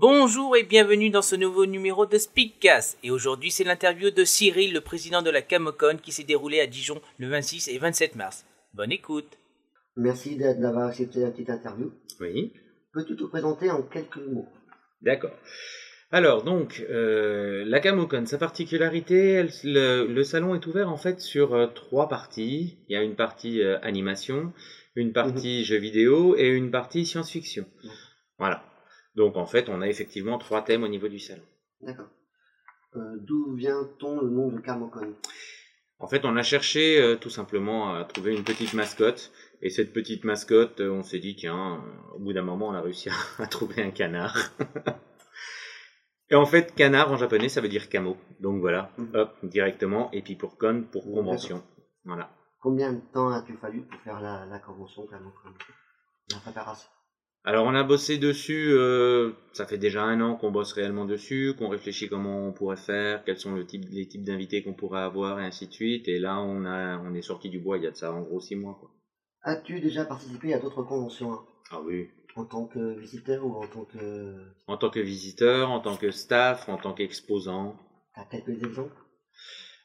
Bonjour et bienvenue dans ce nouveau numéro de Speakcast. Et aujourd'hui, c'est l'interview de Cyril, le président de la Camocon, qui s'est déroulée à Dijon le 26 et 27 mars. Bonne écoute. Merci d'avoir accepté la petite interview. Oui, Peux-tu te présenter en quelques mots? D'accord. Alors donc, euh, la Camocon, sa particularité, elle- le, le salon est ouvert en fait sur euh, trois parties. Il y a une partie euh, animation, une partie jeux vidéo et une partie science-fiction. Mhm. Voilà. Donc en fait, on a effectivement trois thèmes au niveau du salon. D'accord. Euh, D'où vient-on le nom de Camocon En fait, on a cherché euh, tout simplement à trouver une petite mascotte. Et cette petite mascotte, euh, on s'est dit, tiens, au bout d'un moment, on a réussi à, à trouver un canard. et en fait, canard en japonais, ça veut dire camo. Donc voilà, Mhm. hop, directement. Et puis pour con, pour convention. Voilà. Combien de temps as-tu fallu pour faire la, la convention Camocon La préparation Alors on a bossé dessus, euh, ça fait déjà un an qu'on bosse réellement dessus, qu'on réfléchit comment on pourrait faire, quels sont le type, les types d'invités qu'on pourrait avoir et ainsi de suite. Et là on a, on est sorti du bois il y a de ça en gros six mois. Quoi. As-tu déjà participé à d'autres conventions hein, Ah oui. En tant que visiteur ou en tant que... En tant que visiteur, en tant que staff, en tant qu'exposant. T'as quelques exemples?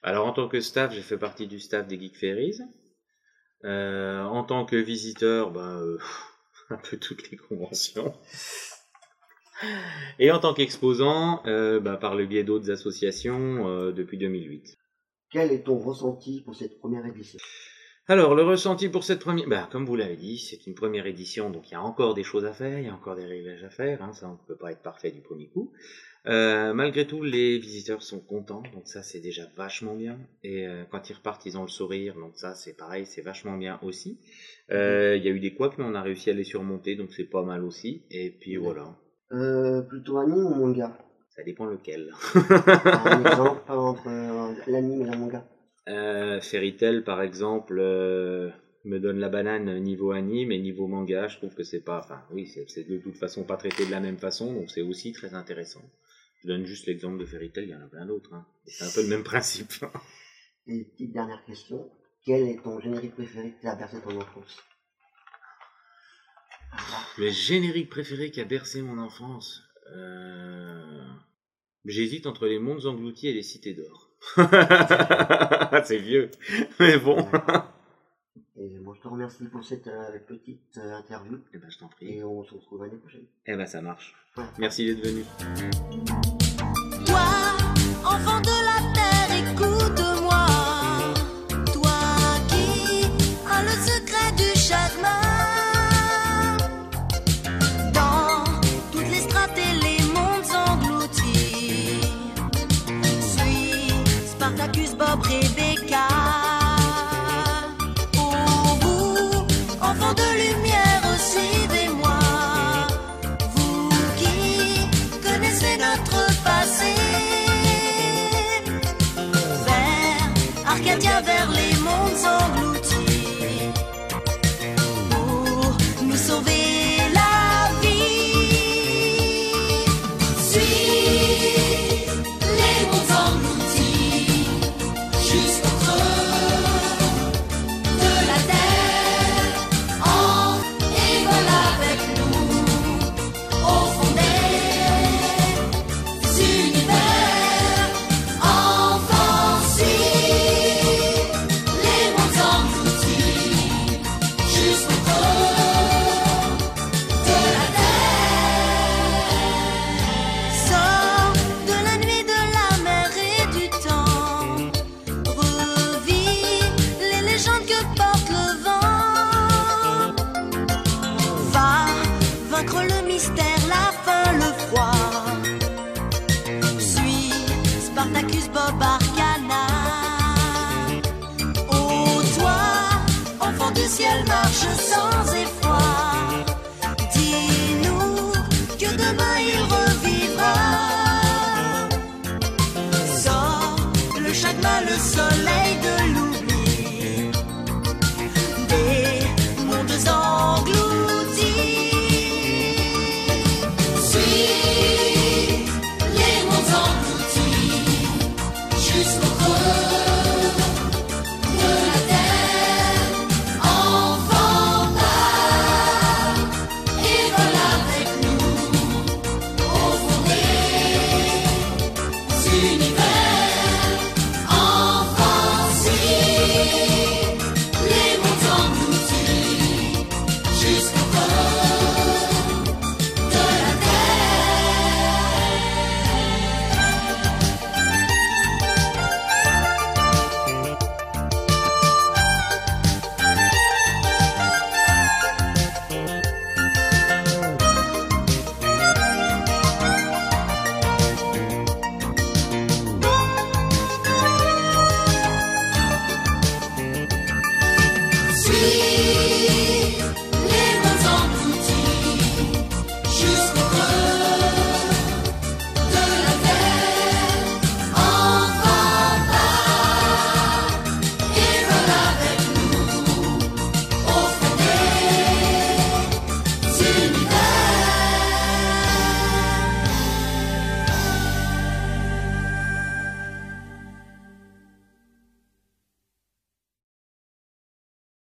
Alors en tant que staff, j'ai fait partie du staff des Geek Ferries. Euh, en tant que visiteur, ben, euh, un peu toutes les conventions. Et en tant qu'exposant, euh, ben, par le biais d'autres associations euh, depuis 2008. Quel est ton ressenti pour cette première édition? Alors, le ressenti pour cette première... Ben, comme vous l'avez dit, c'est une première édition, donc il y a encore des choses à faire, il y a encore des réglages à faire, hein, ça on ne peut pas être parfait du premier coup. Euh, malgré tout, les visiteurs sont contents, donc ça c'est déjà vachement bien. Et euh, quand ils repartent, ils ont le sourire, donc ça c'est pareil, c'est vachement bien aussi. Euh, Il y a eu des couacs, mais on a réussi à les surmonter, donc c'est pas mal aussi. Et puis voilà, euh, Plutôt anime ou manga? Ça dépend lequel. Un exemple entre l'anime et la manga Euh, par exemple, euh, me donne la banane niveau anime et niveau manga. Je trouve que c'est pas, enfin, oui, c'est de toute façon pas traité de la même façon, donc c'est aussi très intéressant. Je donne juste l'exemple de Fairy Tail, il y en a plein d'autres. Hein. C'est un peu le même principe. Et petite dernière question. Quel est ton générique préféré qui a bercé ton enfance? Le générique préféré qui a bercé mon enfance. Euh... J'hésite entre les mondes engloutis et les cités d'or. c'est vieux, mais bon. Et moi, je te remercie pour cette euh, petite euh, interview. Eh ben, je t'en prie. Et on se retrouve l'année prochaine. Eh ben, ça marche. Ouais. Merci d'être venu. Arcadia, vers les mystère, la faim, le froid. Suis Spartacus Bob Arcana. Oh, toi, enfant du ciel, marche sans effroi. Dis-nous que demain il revivra. Sors le chagrin, le sort. Sing